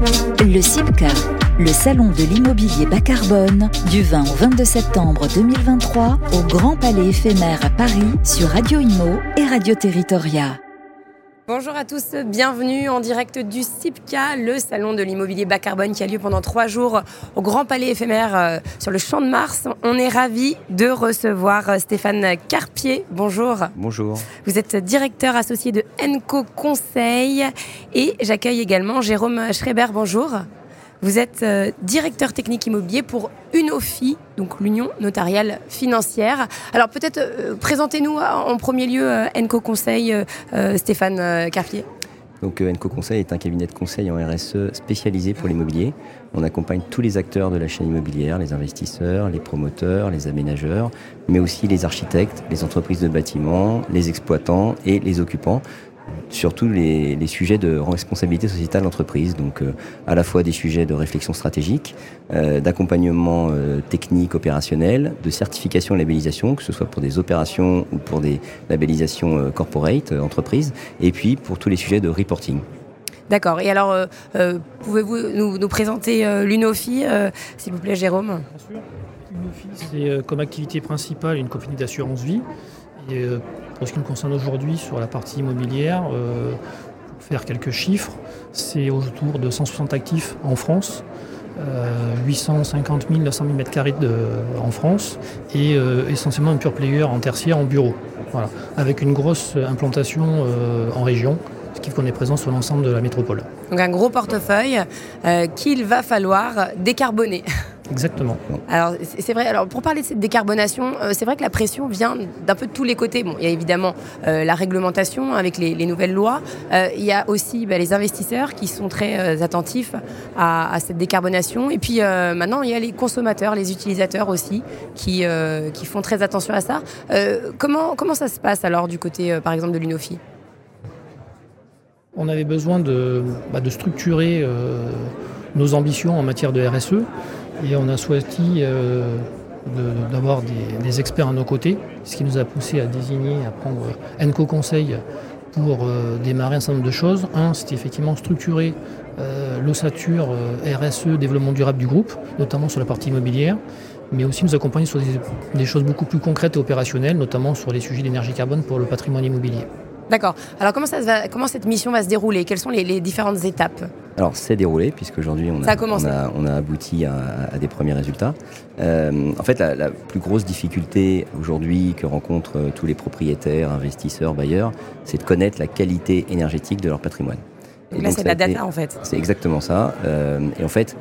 Le CIPCA, le salon de l'immobilier bas carbone, du 20 au 22 septembre 2023 au Grand Palais éphémère à Paris sur Radio Imo et Radio Territoria. Bonjour à tous, bienvenue en direct du CIPCA, le salon de l'immobilier bas carbone qui a lieu pendant trois jours au Grand Palais éphémère euh, sur le Champ de Mars. On est ravis de recevoir euh, Stéphane Carpier. Bonjour. Bonjour. Vous êtes directeur associé de Enco Conseil et j'accueille également Jérôme Schreiber. Bonjour. Vous êtes euh, directeur technique immobilier pour UNOFI, donc l'Union notariale financière. Alors peut-être euh, présentez-nous en premier lieu euh, Enco Conseil, Stéphane Carpier. Donc Enco Conseil est un cabinet de conseil en RSE spécialisé pour l'immobilier. On accompagne tous les acteurs de la chaîne immobilière, les investisseurs, les promoteurs, les aménageurs, mais aussi les architectes, les entreprises de bâtiments, les exploitants et les occupants surtout les, les, sujets de responsabilité sociétale d'entreprise, donc euh, à la fois des sujets de réflexion stratégique, euh, d'accompagnement euh, technique opérationnel, de certification et labellisation, que ce soit pour des opérations ou pour des labellisations corporate, entreprise, et puis pour tous les sujets de reporting. D'accord. Et alors, pouvez-vous nous, nous présenter l'UNOFI, s'il vous plaît, Jérôme? Bien sûr. L'UNOFI, c'est comme activité principale une compagnie d'assurance vie. Et pour ce qui me concerne aujourd'hui sur la partie immobilière, euh, pour faire quelques chiffres, c'est autour de 160 actifs en France. 850 000, 900 000 m2 en France et euh, essentiellement un pure player en tertiaire en bureau. Voilà. Avec une grosse implantation euh, en région, ce qui fait qu'on est présent sur l'ensemble de la métropole. Donc un gros portefeuille qu'il va falloir décarboner. Exactement. Alors c'est vrai. Alors pour parler de cette décarbonation, euh, c'est vrai que la pression vient d'un peu de tous les côtés. Bon, il y a évidemment euh, la réglementation avec les, nouvelles lois. Euh, il y a aussi bah, les investisseurs qui sont très attentifs à, cette décarbonation. Et puis maintenant, il y a les consommateurs, les utilisateurs aussi qui qui font très attention à ça. comment comment ça se passe alors du côté, par exemple, de l'Unofi? On avait besoin de, bah, de structurer nos ambitions en matière de RSE. Et on a souhaité euh, d'avoir des, experts à nos côtés, ce qui nous a poussé à désigner, à prendre Enco Conseil pour euh, démarrer un certain nombre de choses. Un, c'était effectivement structurer euh, l'ossature RSE, développement durable du groupe, notamment sur la partie immobilière, mais aussi nous accompagner sur des choses beaucoup plus concrètes et opérationnelles, notamment sur les sujets d'énergie carbone pour le patrimoine immobilier. D'accord. Alors comment, ça va, comment cette mission va se dérouler? Quelles sont les, différentes étapes? Alors c'est déroulé puisqu'aujourd'hui on, a, on, a, abouti à, des premiers résultats. Euh, en fait la, plus grosse difficulté aujourd'hui que rencontrent euh, tous les propriétaires, investisseurs, bailleurs, c'est de connaître la qualité énergétique de leur patrimoine. Et là c'est la data en fait. C'est exactement ça. Euh, et en fait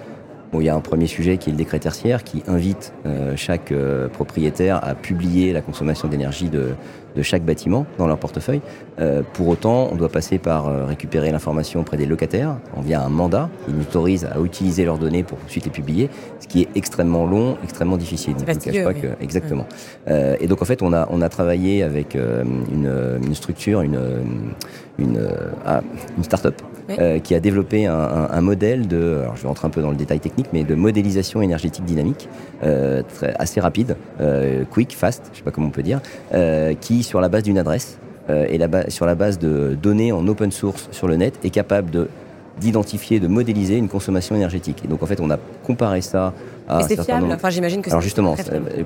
il y a un premier sujet qui est le décret tertiaire qui invite euh, chaque euh, propriétaire à publier la consommation d'énergie de, chaque bâtiment dans leur portefeuille. Euh, pour autant, on doit passer par récupérer l'information auprès des locataires en via un mandat qui nous autorise à utiliser leurs données pour ensuite les publier, ce qui est extrêmement long, extrêmement difficile. Donc, je ne pas que exactement. et donc en fait, on a on a travaillé avec une, structure, une une, ah, une start-up euh, qui a développé un, modèle de, alors je vais rentrer un peu dans le détail technique, mais de modélisation énergétique dynamique euh, assez rapide, euh, quick, fast, je sais pas comment on peut dire, qui sur la base d'une adresse et sur la base de données en open source sur le net est capable de d'identifier, de modéliser une consommation énergétique. Et donc en fait, on a comparé ça à. c'est fiable Enfin, j'imagine que Alors justement,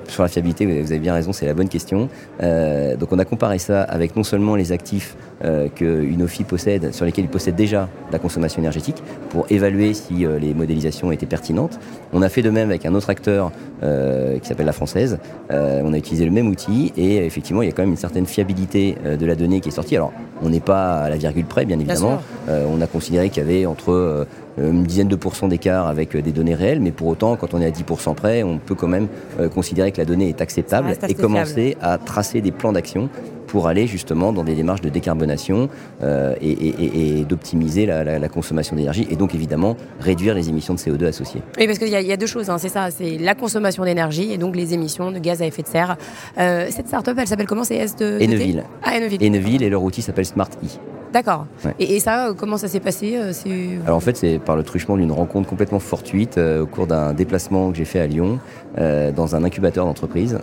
sur la fiabilité, vous avez bien raison, c'est la bonne question. Euh, donc on a comparé ça avec non seulement les actifs euh, qu'une OFI possède, sur lesquels il possède déjà la consommation énergétique, pour évaluer si euh, les modélisations étaient pertinentes. On a fait de même avec un autre acteur euh, qui s'appelle la Française. on a utilisé le même outil et effectivement, il y a quand même une certaine fiabilité de la donnée qui est sortie. Alors, on n'est pas à la virgule près, bien évidemment. on a considéré qu'il y avait entre euh, une dizaine de pourcents d'écart avec euh, des données réelles, mais pour autant, quand on est à 10% près, on peut quand même euh, considérer que la donnée est acceptable et commencer à tracer des plans d'action pour aller justement dans des démarches de décarbonation et, d'optimiser la, consommation d'énergie et donc évidemment réduire les émissions de CO2 associées. Oui, parce qu'il y, a deux choses, hein, c'est ça, c'est la consommation d'énergie et donc les émissions de gaz à effet de serre. cette start-up, elle s'appelle comment C'est S de Enneville. Ah, Enneville. Enneville et leur outil s'appelle Smart E. D'accord. Et, ça, comment ça s'est passé Alors en fait, c'est par le truchement d'une rencontre complètement fortuite au cours d'un déplacement que j'ai fait à Lyon dans un incubateur d'entreprise.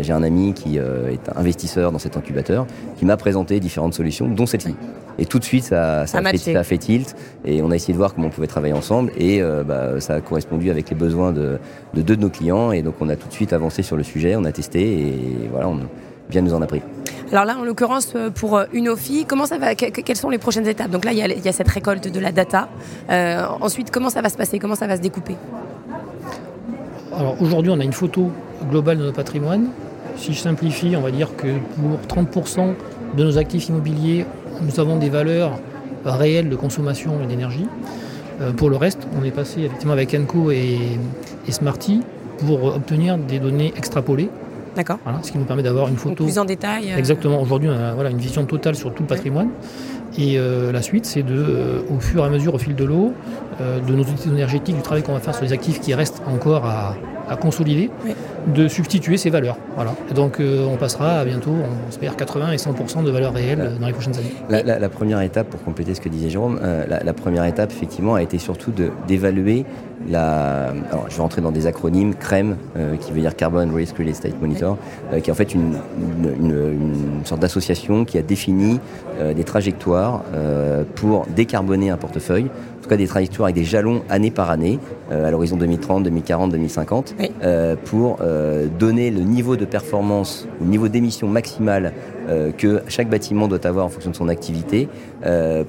j'ai un ami qui est investisseur dans cet incubateur qui m'a présenté différentes solutions, dont celle-ci. Et tout de suite, ça, ça, a fait, ça, a fait, tilt. Et on a essayé de voir comment on pouvait travailler ensemble. Et euh, bah, ça a correspondu avec les besoins de, de, deux de nos clients. Et donc, on a tout de suite avancé sur le sujet. On a testé. Et voilà, on bien nous en a pris. Alors là, en l'occurrence, euh, pour euh, Unofi, comment ça va Quelles sont les prochaines étapes? Donc là, il y, a, cette récolte de la data. ensuite, comment ça va se passer? Comment ça va se découper? Alors aujourd'hui, on a une photo globale de notre patrimoine. Si je simplifie, on va dire que pour 30% de nos actifs immobiliers, nous avons des valeurs réelles de consommation et d'énergie. Euh, pour le reste, on est passé effectivement avec Enco et, Smarty pour obtenir des données extrapolées. D'accord. ce qui nous permet d'avoir une photo. plus en détail. Euh, Exactement. Aujourd'hui, on a voilà, une vision totale sur tout le patrimoine. Et euh, la suite, c'est de, au fur et à mesure, au fil de l'eau, de nos outils énergétiques, du travail qu'on va faire sur les actifs qui restent encore à consolider, de substituer ces valeurs. Voilà. donc euh, on passera à bientôt, on espère, 80 et 100% de valeurs réelles dans les prochaines années. La, première étape, pour compléter ce que disait Jérôme, euh, la, première étape, effectivement, a été surtout d'évaluer la. Alors, je vais rentrer dans des acronymes, CREM, euh, qui veut dire Carbon Risk Real Estate Monitor, qui est en fait une, une sorte d'association qui a défini des trajectoires pour décarboner un portefeuille tout cas des trajectoires avec des jalons année par année, euh, à l'horizon 2030, 2040, 2050, pour euh, donner le niveau de performance, le niveau d'émission maximale euh, que chaque bâtiment doit avoir en fonction de son activité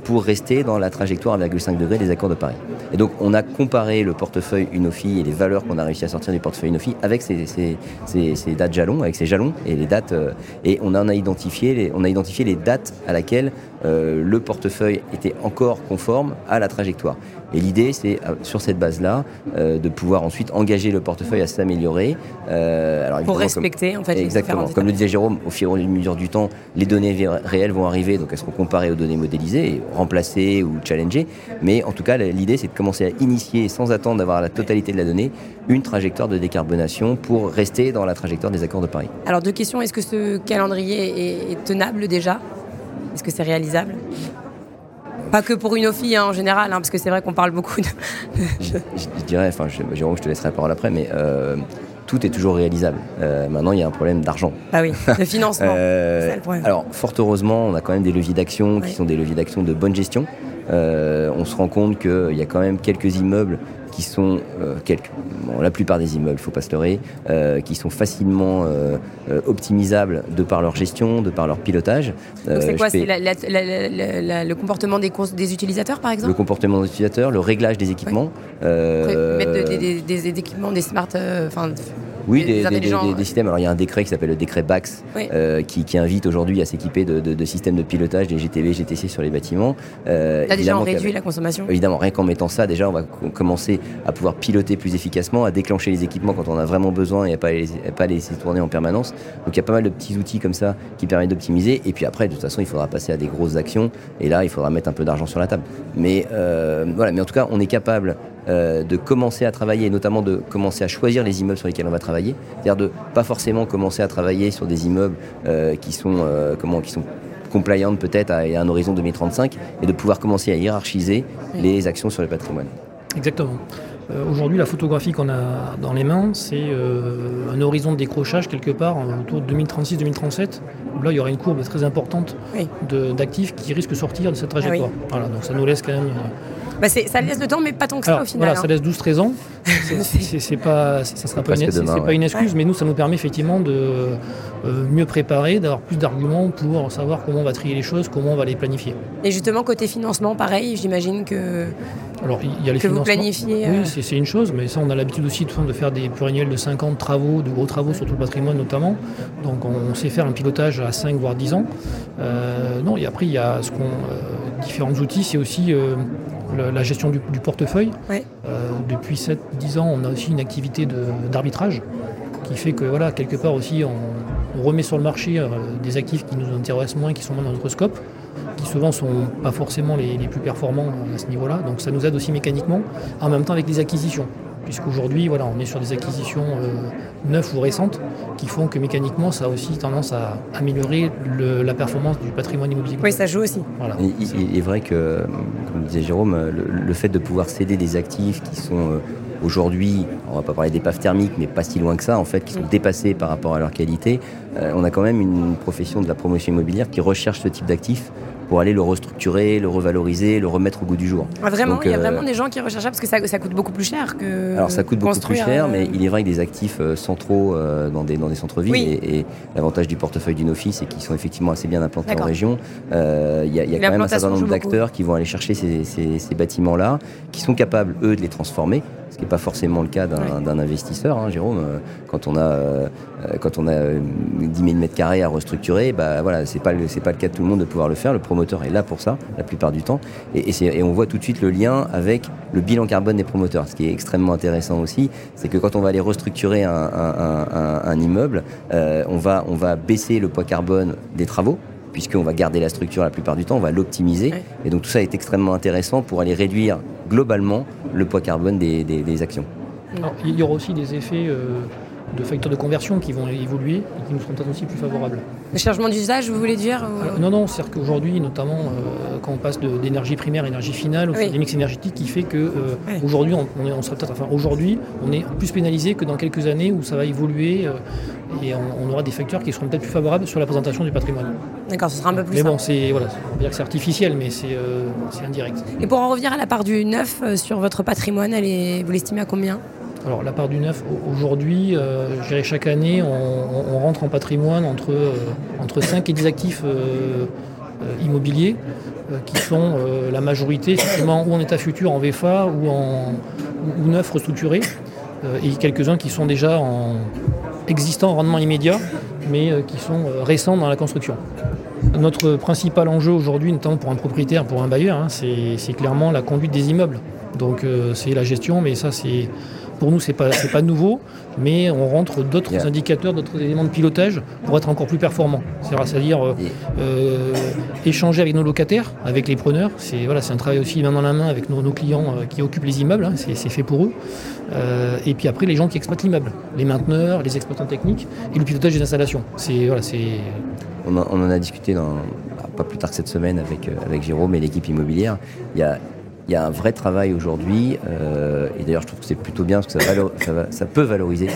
pour rester dans la trajectoire 1,5 degré des accords de Paris. Et donc on a comparé le portefeuille Unofi et les valeurs qu'on a réussi à sortir du portefeuille Unofi avec ces, ces, dates jalons, avec ces jalons et les dates, et on a identifié les, on a identifié les dates à laquelle le portefeuille était encore conforme à la trajectoire. Et l'idée, c'est euh, sur cette base-là euh, de pouvoir ensuite engager le portefeuille à s'améliorer. Euh, Pour respecter, en fait. Exactement. Comme le disait Jérôme, au fur et à mesure du temps, les données réelles vont arriver, donc elles seront comparées aux données modélisées, remplacées ou challengées. Mais en tout cas, l'idée, c'est de commencer à initier, sans attendre d'avoir la totalité de la donnée, une trajectoire de décarbonation pour rester dans la trajectoire des accords de Paris. Alors, deux questions. Est-ce que ce calendrier est tenable déjà? Est-ce que c'est réalisable? Pas que pour une fille hein, en général, hein, parce que c'est vrai qu'on parle beaucoup de. je, dirais, enfin, Jérôme, je te laisserai la parole après, mais euh, tout est toujours réalisable. Euh, maintenant, il y a un problème d'argent. Ah oui, de financement. euh, alors, fort heureusement, on a quand même des leviers d'action qui sont des leviers d'action de bonne gestion. Euh, on se rend compte qu'il y a quand même quelques immeubles qui sont euh, quelques, la plupart des immeubles, il faut pas se leurrer, euh, qui sont facilement euh, optimisables de par leur gestion, de par leur pilotage. c'est quoi C'est le comportement des, des, utilisateurs, par exemple? Le comportement des utilisateurs, le réglage des équipements. Mettre des, des, équipements, des smart, oui, des, systèmes. Alors il y a un décret qui s'appelle le décret BAX euh, qui, invite aujourd'hui à s'équiper de, systèmes de pilotage des GTV, GTC sur les bâtiments. Euh, déjà on réduit la consommation Évidemment, rien qu'en mettant ça, déjà on va commencer à pouvoir piloter plus efficacement, à déclencher les équipements quand on a vraiment besoin et à pas les, pas les laisser tourner en permanence. Donc il y a pas mal de petits outils comme ça qui permettent d'optimiser. Et puis après, de toute façon, il faudra passer à des grosses actions. Et là, il faudra mettre un peu d'argent sur la table. Mais euh, voilà, mais en tout cas, on est capable euh, de commencer à travailler, et notamment de commencer à choisir les immeubles sur lesquels on va travailler. C'est-à-dire de pas forcément commencer à travailler sur des immeubles euh, qui sont euh, comment qui sont compliant peut-être à, un horizon 2035 et de pouvoir commencer à hiérarchiser les actions sur le patrimoine. Exactement. Aujourd'hui, la photographie qu'on a dans les mains, c'est un horizon de décrochage quelque part autour de 2036-2037, où là, il y aura une courbe très importante d'actifs qui risquent de sortir de cette trajectoire. Voilà, donc ça nous laisse quand même bah ça laisse le temps, mais pas tant que ça au final. Voilà, ça laisse 12-13 ans. c'est pas, ça sera pas une, pas une excuse, mais nous, ça nous permet effectivement de euh, mieux préparer, d'avoir plus d'arguments pour savoir comment on va trier les choses, comment on va les planifier. Et justement, côté financement, pareil, j'imagine que. Alors, il y a les que vous planifiez. Oui, euh, c'est une chose, mais ça, on a l'habitude aussi de, faire des pluriannuels de 50 travaux, de gros travaux sur tout le patrimoine notamment. Donc, on, sait faire un pilotage à 5 voire 10 ans. Euh, non, et après, il y a ce qu'on, différents outils, c'est aussi la gestion du, portefeuille. Euh, depuis 7-10 ans, on a aussi une activité d'arbitrage qui fait que, voilà, quelque part aussi, on, remet sur le marché euh, des actifs qui nous intéressent moins, qui sont moins dans notre scope, qui souvent sont pas forcément les, plus performants à ce niveau-là. Donc ça nous aide aussi mécaniquement, en même temps avec les acquisitions. Puisqu'aujourd'hui, voilà, on est sur des acquisitions neuves ou récentes qui font que mécaniquement, ça a aussi tendance à améliorer la performance du patrimoine immobilier. Oui, ça joue aussi. Il, est vrai que, comme disait Jérôme, le, fait de pouvoir céder des actifs qui sont aujourd'hui, on va pas parler d'épaves thermiques, mais pas si loin que ça, en fait, qui sont dépassés par rapport à leur qualité, on a quand même une profession de la promotion immobilière qui recherche ce type d'actifs pour aller le restructurer, le revaloriser, le remettre au goût du jour. Ah, vraiment, il y a euh, vraiment des gens qui recherchent ça parce que ça, ça, coûte beaucoup plus cher que. Alors ça coûte beaucoup plus cher, euh, mais il est vrai que des actifs euh, centraux dans des, dans des centres-villes et, l'avantage du portefeuille d'une office, c'est qu'ils sont effectivement assez bien implantés en région. Il y a, y a quand même un certain nombre d'acteurs qui vont aller chercher ces, ces, ces bâtiments-là, qui sont capables, eux, de les transformer ce qui n'est pas forcément le cas d'un investisseur, hein, Jérôme. Euh, quand on a, euh, quand on a 10 000 mètres carrés à restructurer, bah, voilà, ce n'est pas, le, pas le cas de tout le monde de pouvoir le faire. Le promoteur est là pour ça, la plupart du temps. Et, et, on voit tout de suite le lien avec le bilan carbone des promoteurs. Ce qui est extrêmement intéressant aussi, c'est que quand on va aller restructurer un, un, un, immeuble, euh, on, va, on va baisser le poids carbone des travaux puisqu'on va garder la structure la plupart du temps, on va l'optimiser. Et donc tout ça est extrêmement intéressant pour aller réduire globalement le poids carbone des, actions. il y aura aussi des effets euh, de facteurs de conversion qui vont évoluer et qui nous seront peut-être aussi plus favorables. Le changement d'usage, vous voulez dire euh, Non, non, c'est-à-dire qu'aujourd'hui, notamment euh, quand on passe d'énergie primaire à énergie finale, on des mix énergétiques qui fait que euh, aujourd'hui, on, on, sera peut-être, enfin aujourd'hui, on est plus pénalisé que dans quelques années où ça va évoluer et on, aura des facteurs qui seront peut-être plus favorables sur la présentation du patrimoine. D'accord, ce sera un peu plus. Mais bon, c'est voilà, on dire que c'est artificiel, mais c'est indirect. Et pour en revenir à la part du neuf sur votre patrimoine, elle est, vous l'estimez à combien? Alors la part du neuf, aujourd'hui, euh, chaque année, on, rentre en patrimoine entre, euh, entre 5 et 10 actifs euh, euh, immobiliers qui sont la majorité effectivement ou en état futur en VFA ou en ou, neuf restructuré et quelques-uns qui sont déjà en existant en rendement immédiat mais qui sont récents dans la construction. Notre principal enjeu aujourd'hui, notamment pour un propriétaire, pour un bailleur, hein, c'est clairement la conduite des immeubles. Donc c'est la gestion, mais ça c'est pour nous, ce n'est pas, pas nouveau, mais on rentre d'autres indicateurs, d'autres éléments de pilotage pour être encore plus performant. C'est-à-dire euh, euh, échanger avec nos locataires, avec les preneurs. C'est voilà, un travail aussi main dans la main avec nos, clients euh, qui occupent les immeubles, hein, c'est fait pour eux. et puis après, les gens qui exploitent l'immeuble, les mainteneurs, les exploitants techniques et le pilotage des installations. Voilà, on, on, en a discuté dans, pas plus tard que cette semaine avec, avec Jérôme et l'équipe immobilière. Il y a un vrai travail aujourd'hui, euh, et d'ailleurs je trouve que c'est plutôt bien parce que ça, ça, peut valoriser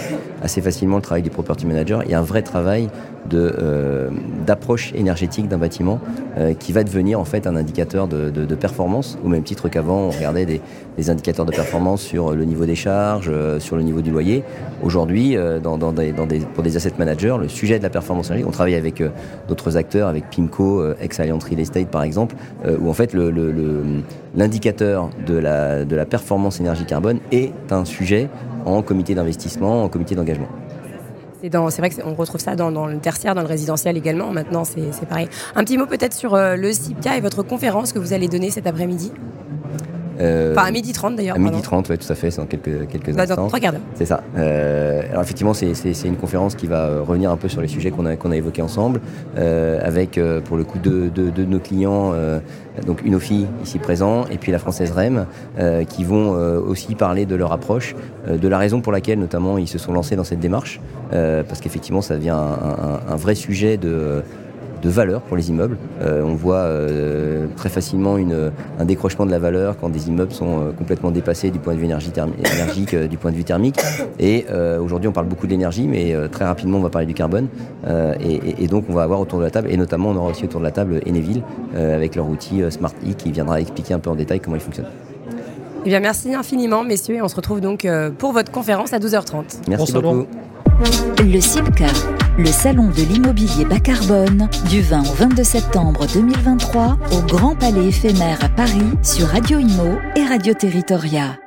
assez facilement le travail du property manager. Il y a un vrai travail euh, d'approche énergétique d'un bâtiment euh, qui va devenir en fait un indicateur de, de, performance, au même titre qu'avant on regardait des, des, indicateurs de performance sur le niveau des charges, euh, sur le niveau du loyer. Aujourd'hui, dans, dans, des, dans des, pour des asset managers, le sujet de la performance énergétique, on travaille avec d'autres acteurs, avec Pimco, ex-Alliant Real Estate par exemple, où en fait l'indicateur le, de, la, de la performance énergie carbone est un sujet en comité d'investissement, en comité d'engagement. C'est vrai qu'on retrouve ça dans, le tertiaire, dans le résidentiel également. Maintenant, c'est pareil. Un petit mot peut-être sur euh, le CIPCA et votre conférence que vous allez donner cet après-midi euh, enfin, à midi 30 d'ailleurs. À midi 30, oui, tout à fait, c'est dans quelques, quelques bah, instants. Dans trois quarts d'heure. C'est ça. Euh, alors, effectivement, c'est une conférence qui va revenir un peu sur les sujets qu'on a, qu'on a évoqués ensemble, avec, pour le coup, deux de, nos clients, donc Unofi ici présent, et puis la Française REM, qui vont aussi parler de leur approche, de la raison pour laquelle, notamment, ils se sont lancés dans cette démarche, parce qu'effectivement, ça devient un, un vrai sujet de de valeur pour les immeubles. Euh, on voit euh, très facilement une, un décrochement de la valeur quand des immeubles sont euh, complètement dépassés du point de vue énergie énergique, du point de vue thermique. Et aujourd'hui, on parle beaucoup d'énergie, mais très rapidement, on va parler du carbone. Et, donc, on va avoir autour de la table, et notamment, on aura aussi autour de la table Eneville avec leur outil Smart E qui viendra expliquer un peu en détail comment il fonctionne. Eh bien, merci infiniment, messieurs, et on se retrouve donc pour votre conférence à 12h30. Merci beaucoup. Le CIPCA, le salon de l'immobilier bas carbone, du 20 au 22 septembre 2023 au Grand Palais éphémère à Paris sur Radio Imo et Radio Territoria.